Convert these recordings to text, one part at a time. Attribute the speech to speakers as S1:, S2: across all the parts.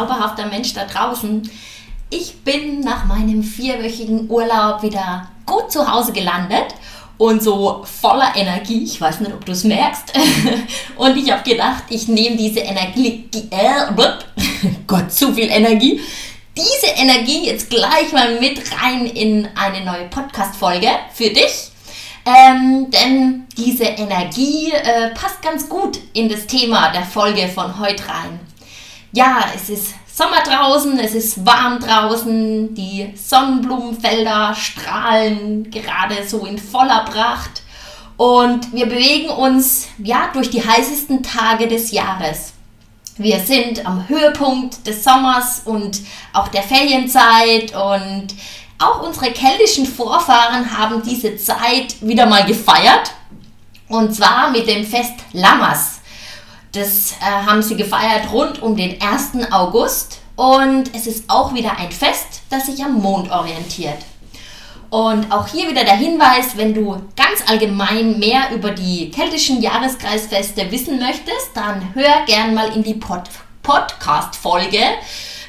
S1: zauberhafter Mensch da draußen. Ich bin nach meinem vierwöchigen Urlaub wieder gut zu Hause gelandet und so voller Energie. Ich weiß nicht, ob du es merkst. und ich habe gedacht, ich nehme diese Energie, äh, Gott, zu viel Energie, diese Energie jetzt gleich mal mit rein in eine neue Podcast-Folge für dich. Ähm, denn diese Energie äh, passt ganz gut in das Thema der Folge von heute rein. Ja, es ist Sommer draußen, es ist warm draußen, die Sonnenblumenfelder strahlen gerade so in voller Pracht und wir bewegen uns ja durch die heißesten Tage des Jahres. Wir sind am Höhepunkt des Sommers und auch der Ferienzeit und auch unsere keltischen Vorfahren haben diese Zeit wieder mal gefeiert und zwar mit dem Fest Lammas. Das äh, haben sie gefeiert rund um den 1. August und es ist auch wieder ein Fest, das sich am Mond orientiert. Und auch hier wieder der Hinweis, wenn du ganz allgemein mehr über die keltischen Jahreskreisfeste wissen möchtest, dann hör gern mal in die Pod Podcast-Folge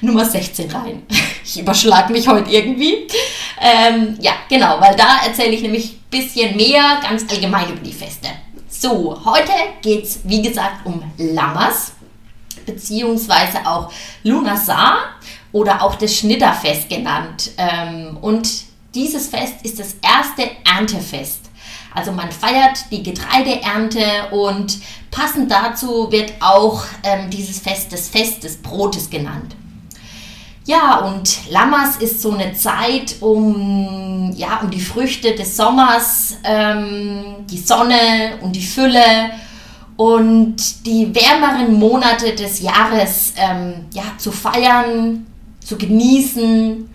S1: Nummer 16 rein. Ich überschlage mich heute irgendwie. Ähm, ja, genau, weil da erzähle ich nämlich ein bisschen mehr ganz allgemein über die Feste. So, heute geht es, wie gesagt, um Lammers, beziehungsweise auch Lunasar oder auch das Schnitterfest genannt. Ähm, und dieses Fest ist das erste Erntefest. Also man feiert die Getreideernte und passend dazu wird auch ähm, dieses Fest das Fest des Brotes genannt. Ja, und Lammas ist so eine Zeit, um, ja, um die Früchte des Sommers, ähm, die Sonne und die Fülle und die wärmeren Monate des Jahres ähm, ja, zu feiern, zu genießen.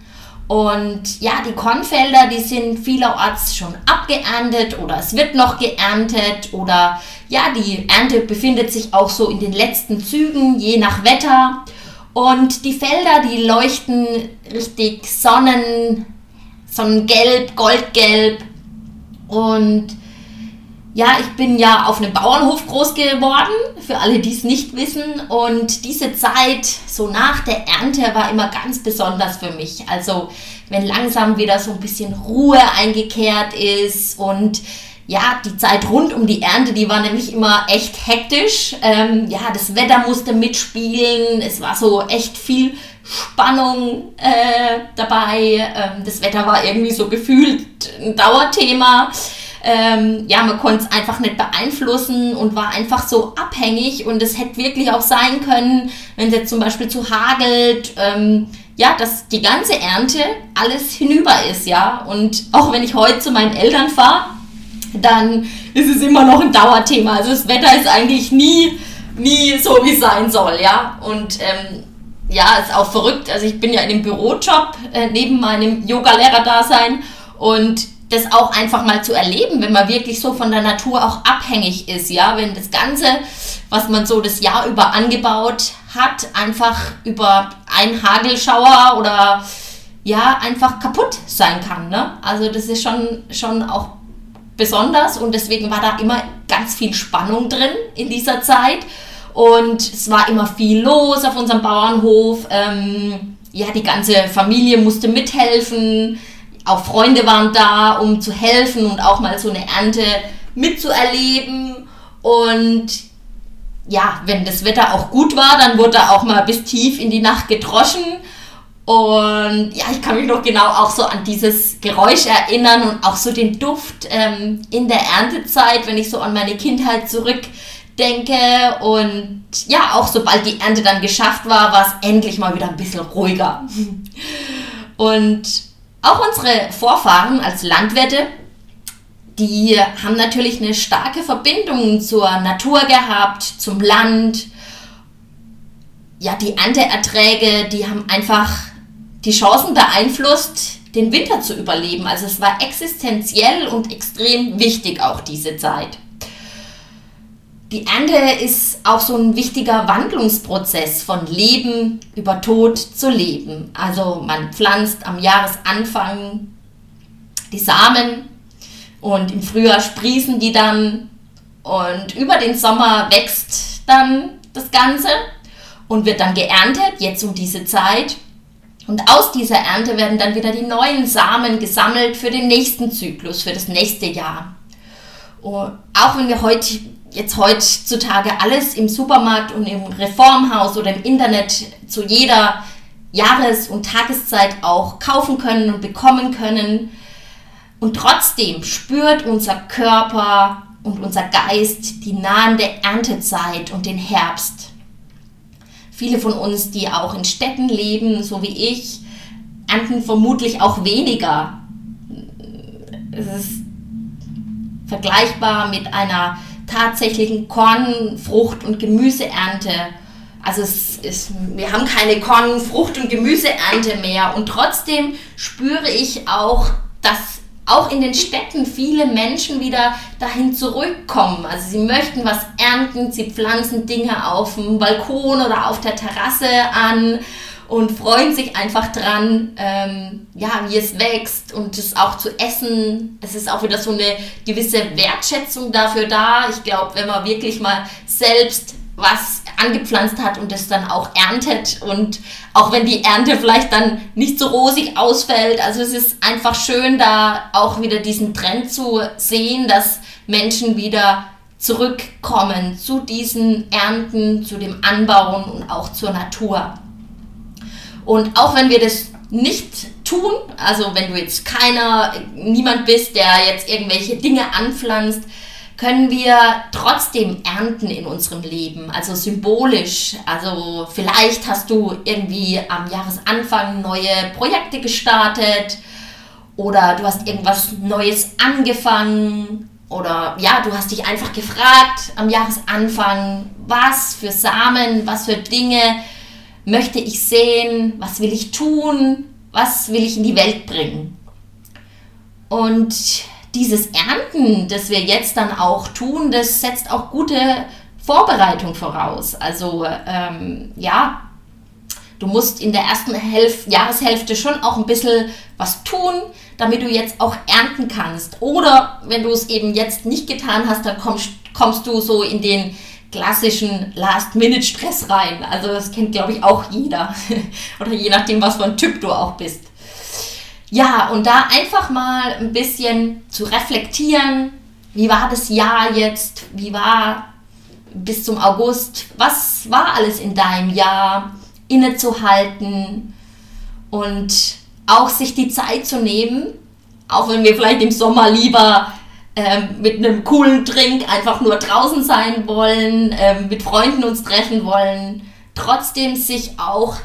S1: Und ja, die Kornfelder, die sind vielerorts schon abgeerntet oder es wird noch geerntet oder ja, die Ernte befindet sich auch so in den letzten Zügen, je nach Wetter. Und die Felder, die leuchten richtig Sonnen, Sonnengelb, Goldgelb. Und ja, ich bin ja auf einem Bauernhof groß geworden, für alle, die es nicht wissen. Und diese Zeit, so nach der Ernte, war immer ganz besonders für mich. Also, wenn langsam wieder so ein bisschen Ruhe eingekehrt ist und ja, die Zeit rund um die Ernte, die war nämlich immer echt hektisch. Ähm, ja, das Wetter musste mitspielen. Es war so echt viel Spannung äh, dabei. Ähm, das Wetter war irgendwie so gefühlt ein Dauerthema. Ähm, ja, man konnte es einfach nicht beeinflussen und war einfach so abhängig. Und es hätte wirklich auch sein können, wenn es jetzt zum Beispiel zu hagelt, ähm, ja, dass die ganze Ernte alles hinüber ist, ja. Und auch wenn ich heute zu meinen Eltern fahre, dann ist es immer noch ein Dauerthema. Also das Wetter ist eigentlich nie, nie so, wie es sein soll, ja. Und ähm, ja, ist auch verrückt. Also ich bin ja in dem Bürojob äh, neben meinem Yoga-Lehrer-Dasein und das auch einfach mal zu erleben, wenn man wirklich so von der Natur auch abhängig ist, ja, wenn das Ganze, was man so das Jahr über angebaut hat, einfach über einen Hagelschauer oder ja, einfach kaputt sein kann, ne? Also das ist schon, schon auch besonders und deswegen war da immer ganz viel Spannung drin in dieser Zeit. Und es war immer viel los auf unserem Bauernhof. Ähm, ja, die ganze Familie musste mithelfen, auch Freunde waren da, um zu helfen und auch mal so eine Ernte mitzuerleben. Und ja, wenn das Wetter auch gut war, dann wurde auch mal bis tief in die Nacht gedroschen und ja, ich kann mich noch genau auch so an dieses Geräusch erinnern und auch so den Duft ähm, in der Erntezeit, wenn ich so an meine Kindheit zurückdenke. Und ja, auch sobald die Ernte dann geschafft war, war es endlich mal wieder ein bisschen ruhiger. Und auch unsere Vorfahren als Landwirte, die haben natürlich eine starke Verbindung zur Natur gehabt, zum Land. Ja, die Ernteerträge, die haben einfach die Chancen beeinflusst, den Winter zu überleben. Also es war existenziell und extrem wichtig auch diese Zeit. Die Ernte ist auch so ein wichtiger Wandlungsprozess von Leben über Tod zu Leben. Also man pflanzt am Jahresanfang die Samen und im Frühjahr sprießen die dann und über den Sommer wächst dann das Ganze und wird dann geerntet, jetzt um diese Zeit. Und aus dieser Ernte werden dann wieder die neuen Samen gesammelt für den nächsten Zyklus, für das nächste Jahr. Und auch wenn wir heute, jetzt heutzutage alles im Supermarkt und im Reformhaus oder im Internet zu jeder Jahres- und Tageszeit auch kaufen können und bekommen können. Und trotzdem spürt unser Körper und unser Geist die nahende Erntezeit und den Herbst. Viele von uns, die auch in Städten leben, so wie ich, ernten vermutlich auch weniger. Es ist vergleichbar mit einer tatsächlichen Korn-, Frucht- und Gemüseernte. Also es ist, wir haben keine Korn-, Frucht- und Gemüseernte mehr. Und trotzdem spüre ich auch, dass auch in den Städten viele Menschen wieder dahin zurückkommen. Also sie möchten was ernten, sie pflanzen Dinge auf dem Balkon oder auf der Terrasse an und freuen sich einfach dran, ähm, ja, wie es wächst und es auch zu essen. Es ist auch wieder so eine gewisse Wertschätzung dafür da. Ich glaube, wenn man wirklich mal selbst was angepflanzt hat und es dann auch erntet und auch wenn die Ernte vielleicht dann nicht so rosig ausfällt, also es ist einfach schön da auch wieder diesen Trend zu sehen, dass Menschen wieder zurückkommen zu diesen Ernten, zu dem Anbauen und auch zur Natur. Und auch wenn wir das nicht tun, also wenn du jetzt keiner, niemand bist, der jetzt irgendwelche Dinge anpflanzt, können wir trotzdem ernten in unserem Leben, also symbolisch. Also vielleicht hast du irgendwie am Jahresanfang neue Projekte gestartet oder du hast irgendwas Neues angefangen oder ja, du hast dich einfach gefragt am Jahresanfang, was für Samen, was für Dinge möchte ich sehen, was will ich tun, was will ich in die Welt bringen. Und dieses Ernten, das wir jetzt dann auch tun, das setzt auch gute Vorbereitung voraus. Also ähm, ja, du musst in der ersten Hälf Jahreshälfte schon auch ein bisschen was tun, damit du jetzt auch ernten kannst. Oder wenn du es eben jetzt nicht getan hast, dann kommst, kommst du so in den klassischen Last-Minute-Stress rein. Also das kennt, glaube ich, auch jeder. Oder je nachdem, was für ein Typ du auch bist. Ja, und da einfach mal ein bisschen zu reflektieren, wie war das Jahr jetzt, wie war bis zum August, was war alles in deinem Jahr, innezuhalten und auch sich die Zeit zu nehmen, auch wenn wir vielleicht im Sommer lieber ähm, mit einem coolen Drink einfach nur draußen sein wollen, ähm, mit Freunden uns treffen wollen, trotzdem sich auch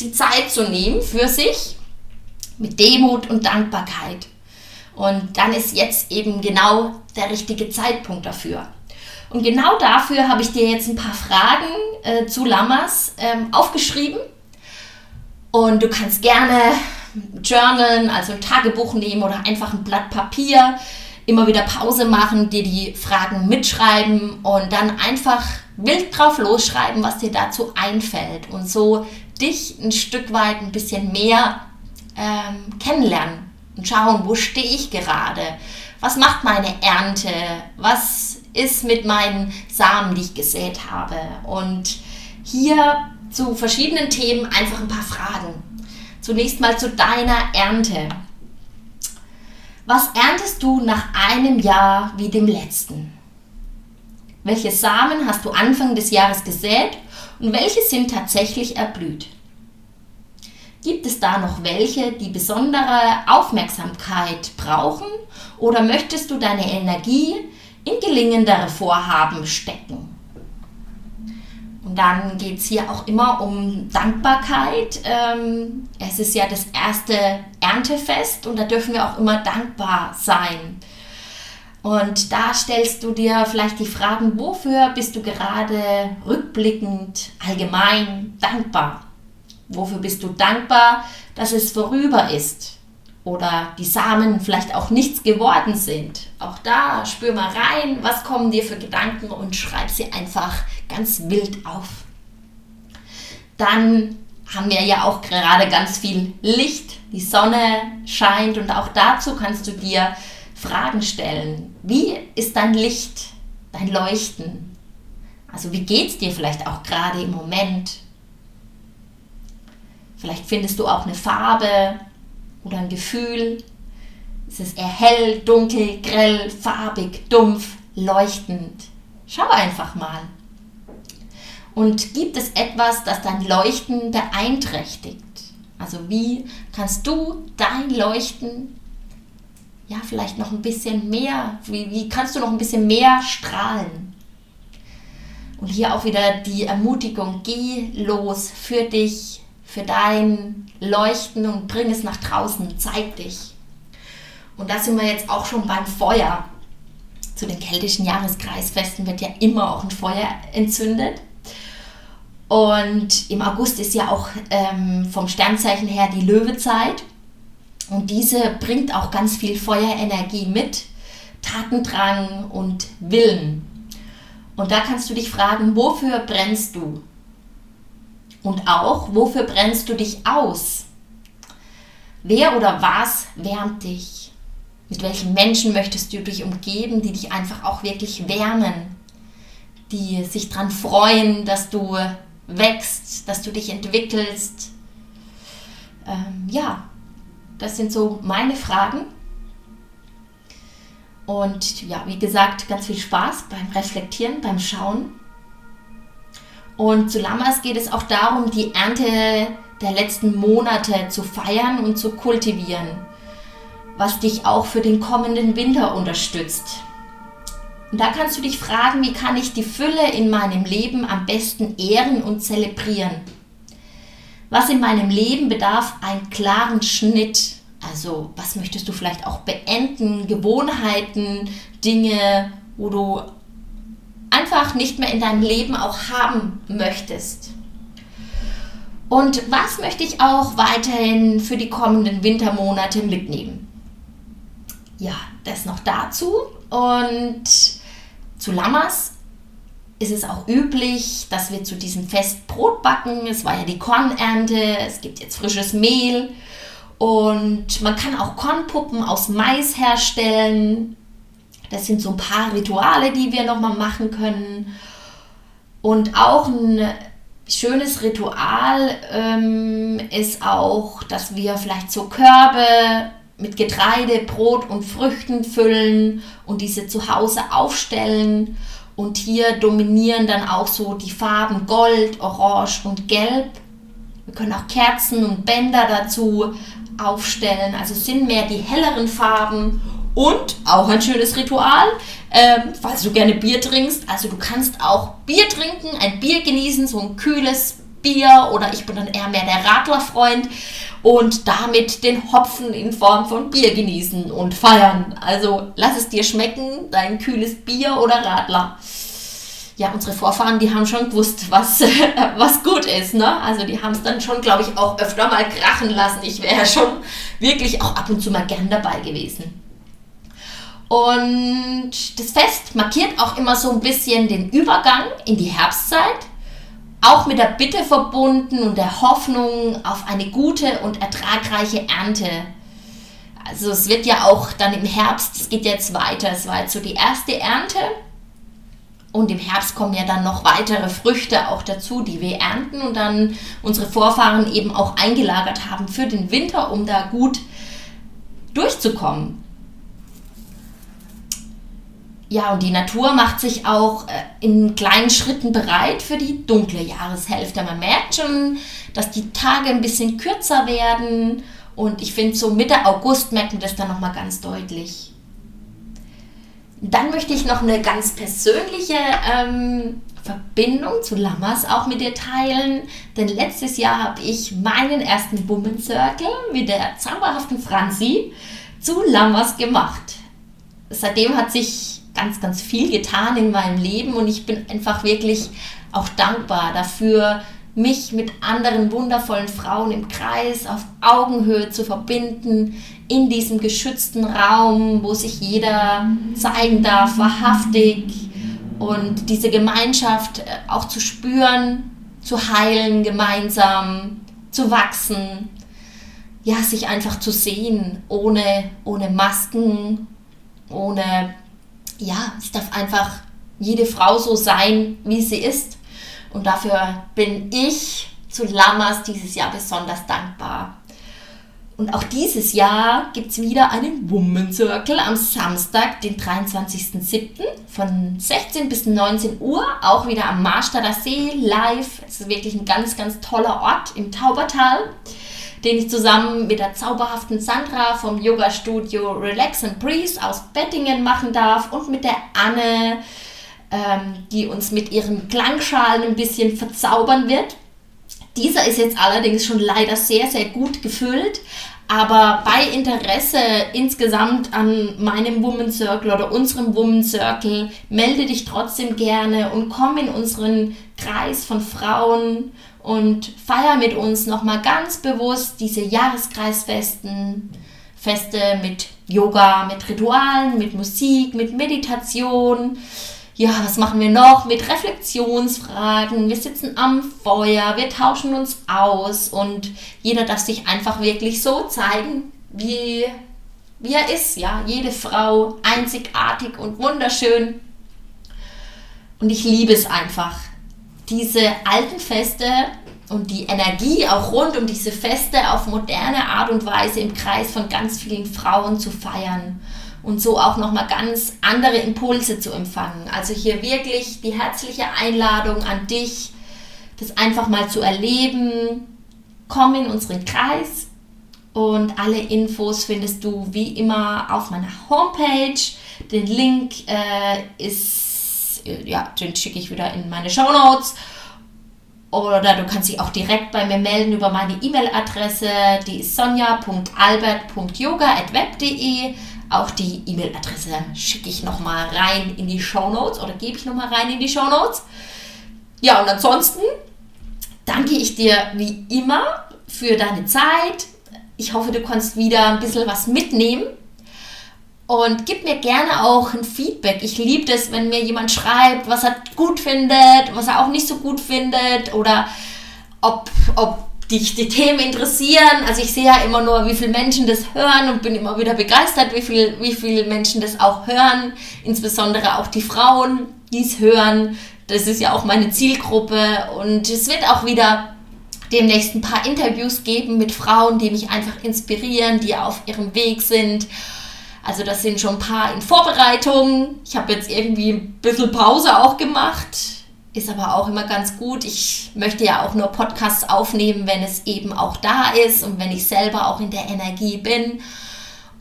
S1: die Zeit zu nehmen für sich mit Demut und Dankbarkeit. Und dann ist jetzt eben genau der richtige Zeitpunkt dafür. Und genau dafür habe ich dir jetzt ein paar Fragen äh, zu Lamas ähm, aufgeschrieben. Und du kannst gerne Journalen, also ein Tagebuch nehmen oder einfach ein Blatt Papier, immer wieder Pause machen, dir die Fragen mitschreiben und dann einfach wild drauf losschreiben, was dir dazu einfällt und so dich ein Stück weit ein bisschen mehr ähm, kennenlernen und schauen, wo stehe ich gerade, was macht meine Ernte, was ist mit meinen Samen, die ich gesät habe. Und hier zu verschiedenen Themen einfach ein paar Fragen. Zunächst mal zu deiner Ernte. Was erntest du nach einem Jahr wie dem letzten? Welche Samen hast du Anfang des Jahres gesät und welche sind tatsächlich erblüht? Gibt es da noch welche, die besondere Aufmerksamkeit brauchen oder möchtest du deine Energie in gelingendere Vorhaben stecken? Und dann geht es hier auch immer um Dankbarkeit. Ähm, es ist ja das erste Erntefest und da dürfen wir auch immer dankbar sein. Und da stellst du dir vielleicht die Fragen, wofür bist du gerade rückblickend allgemein dankbar? Wofür bist du dankbar, dass es vorüber ist? Oder die Samen vielleicht auch nichts geworden sind. Auch da spür mal rein, was kommen dir für Gedanken und schreib sie einfach ganz wild auf. Dann haben wir ja auch gerade ganz viel Licht, die Sonne scheint und auch dazu kannst du dir Fragen stellen. Wie ist dein Licht, dein Leuchten? Also wie geht es dir vielleicht auch gerade im Moment? Vielleicht findest du auch eine Farbe oder ein Gefühl. Es ist eher hell, dunkel, grell, farbig, dumpf, leuchtend. Schau einfach mal. Und gibt es etwas, das dein Leuchten beeinträchtigt? Also wie kannst du dein Leuchten ja vielleicht noch ein bisschen mehr, wie, wie kannst du noch ein bisschen mehr strahlen? Und hier auch wieder die Ermutigung, geh los für dich, für dein Leuchten und bring es nach draußen, zeig dich. Und da sind wir jetzt auch schon beim Feuer. Zu den keltischen Jahreskreisfesten wird ja immer auch ein Feuer entzündet. Und im August ist ja auch ähm, vom Sternzeichen her die Löwezeit. Und diese bringt auch ganz viel Feuerenergie mit, Tatendrang und Willen. Und da kannst du dich fragen, wofür brennst du? Und auch, wofür brennst du dich aus? Wer oder was wärmt dich? Mit welchen Menschen möchtest du dich umgeben, die dich einfach auch wirklich wärmen? Die sich daran freuen, dass du wächst, dass du dich entwickelst. Ähm, ja, das sind so meine Fragen. Und ja, wie gesagt, ganz viel Spaß beim Reflektieren, beim Schauen. Und zu Lammers geht es auch darum, die Ernte der letzten Monate zu feiern und zu kultivieren, was dich auch für den kommenden Winter unterstützt. Und da kannst du dich fragen, wie kann ich die Fülle in meinem Leben am besten ehren und zelebrieren? Was in meinem Leben bedarf einen klaren Schnitt. Also was möchtest du vielleicht auch beenden? Gewohnheiten, Dinge, wo du einfach nicht mehr in deinem Leben auch haben möchtest. Und was möchte ich auch weiterhin für die kommenden Wintermonate mitnehmen? Ja, das noch dazu. Und zu Lammers ist es auch üblich, dass wir zu diesem Fest Brot backen. Es war ja die Kornernte, es gibt jetzt frisches Mehl und man kann auch Kornpuppen aus Mais herstellen. Das sind so ein paar Rituale, die wir nochmal machen können. Und auch ein schönes Ritual ähm, ist auch, dass wir vielleicht so Körbe mit Getreide, Brot und Früchten füllen und diese zu Hause aufstellen. Und hier dominieren dann auch so die Farben Gold, Orange und Gelb. Wir können auch Kerzen und Bänder dazu aufstellen. Also sind mehr die helleren Farben und auch ein schönes Ritual, ähm, falls du gerne Bier trinkst. Also du kannst auch Bier trinken, ein Bier genießen, so ein kühles Bier oder ich bin dann eher mehr der Radlerfreund und damit den Hopfen in Form von Bier genießen und feiern. Also lass es dir schmecken, dein kühles Bier oder Radler. Ja, unsere Vorfahren, die haben schon gewusst, was, was gut ist. Ne? Also die haben es dann schon, glaube ich, auch öfter mal krachen lassen. Ich wäre ja schon wirklich auch ab und zu mal gern dabei gewesen. Und das Fest markiert auch immer so ein bisschen den Übergang in die Herbstzeit auch mit der Bitte verbunden und der Hoffnung auf eine gute und ertragreiche Ernte. Also es wird ja auch dann im Herbst, es geht jetzt weiter, es war jetzt so die erste Ernte und im Herbst kommen ja dann noch weitere Früchte auch dazu, die wir ernten und dann unsere Vorfahren eben auch eingelagert haben für den Winter, um da gut durchzukommen. Ja, und die Natur macht sich auch äh, in kleinen Schritten bereit für die dunkle Jahreshälfte. Man merkt schon, dass die Tage ein bisschen kürzer werden und ich finde, so Mitte August merkt man das dann nochmal ganz deutlich. Dann möchte ich noch eine ganz persönliche ähm, Verbindung zu Lammers auch mit dir teilen, denn letztes Jahr habe ich meinen ersten Woman Circle mit der zauberhaften Franzi zu Lammers gemacht. Seitdem hat sich ganz, ganz viel getan in meinem Leben und ich bin einfach wirklich auch dankbar dafür, mich mit anderen wundervollen Frauen im Kreis auf Augenhöhe zu verbinden, in diesem geschützten Raum, wo sich jeder zeigen darf, wahrhaftig und diese Gemeinschaft äh, auch zu spüren, zu heilen gemeinsam, zu wachsen, ja, sich einfach zu sehen, ohne, ohne Masken, ohne ja, es darf einfach jede Frau so sein, wie sie ist. Und dafür bin ich zu Lamas dieses Jahr besonders dankbar. Und auch dieses Jahr gibt es wieder einen Woman Circle am Samstag, den 23.07. von 16 bis 19 Uhr, auch wieder am Marstadter See live. Es ist wirklich ein ganz, ganz toller Ort im Taubertal, den ich zusammen mit der zauberhaften Sandra vom Yoga-Studio Relax and Breeze aus Bettingen machen darf und mit der Anne, ähm, die uns mit ihren Klangschalen ein bisschen verzaubern wird. Dieser ist jetzt allerdings schon leider sehr, sehr gut gefüllt. Aber bei Interesse insgesamt an meinem Woman Circle oder unserem Woman Circle, melde dich trotzdem gerne und komm in unseren Kreis von Frauen und feier mit uns nochmal ganz bewusst diese Jahreskreisfesten, Feste mit Yoga, mit Ritualen, mit Musik, mit Meditation ja, was machen wir noch mit Reflexionsfragen? Wir sitzen am Feuer, wir tauschen uns aus und jeder darf sich einfach wirklich so zeigen, wie, wie er ist. Ja, jede Frau einzigartig und wunderschön. Und ich liebe es einfach, diese alten Feste und die Energie auch rund um diese Feste auf moderne Art und Weise im Kreis von ganz vielen Frauen zu feiern und so auch nochmal ganz andere Impulse zu empfangen. Also hier wirklich die herzliche Einladung an dich, das einfach mal zu erleben. Komm in unseren Kreis und alle Infos findest du wie immer auf meiner Homepage. Den Link äh, ist, äh, ja, den schicke ich wieder in meine Show Notes. Oder du kannst dich auch direkt bei mir melden über meine E-Mail-Adresse, die ist sonja.albert.yoga.web.de. Auch die E-Mail-Adresse schicke ich nochmal rein in die Show Notes oder gebe ich nochmal rein in die Show Notes. Ja, und ansonsten danke ich dir wie immer für deine Zeit. Ich hoffe, du kannst wieder ein bisschen was mitnehmen. Und gib mir gerne auch ein Feedback. Ich liebe es, wenn mir jemand schreibt, was er gut findet, was er auch nicht so gut findet oder ob, ob dich die Themen interessieren. Also ich sehe ja immer nur, wie viele Menschen das hören und bin immer wieder begeistert, wie, viel, wie viele Menschen das auch hören. Insbesondere auch die Frauen, die es hören. Das ist ja auch meine Zielgruppe. Und es wird auch wieder demnächst ein paar Interviews geben mit Frauen, die mich einfach inspirieren, die auf ihrem Weg sind. Also das sind schon ein paar in Vorbereitung. Ich habe jetzt irgendwie ein bisschen Pause auch gemacht ist aber auch immer ganz gut. Ich möchte ja auch nur Podcasts aufnehmen, wenn es eben auch da ist und wenn ich selber auch in der Energie bin.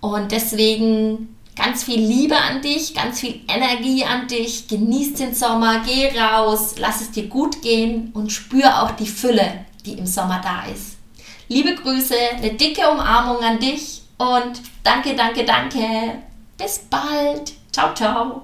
S1: Und deswegen ganz viel Liebe an dich, ganz viel Energie an dich. Genieß den Sommer, geh raus, lass es dir gut gehen und spür auch die Fülle, die im Sommer da ist. Liebe Grüße, eine dicke Umarmung an dich und danke, danke, danke. Bis bald. Ciao, ciao.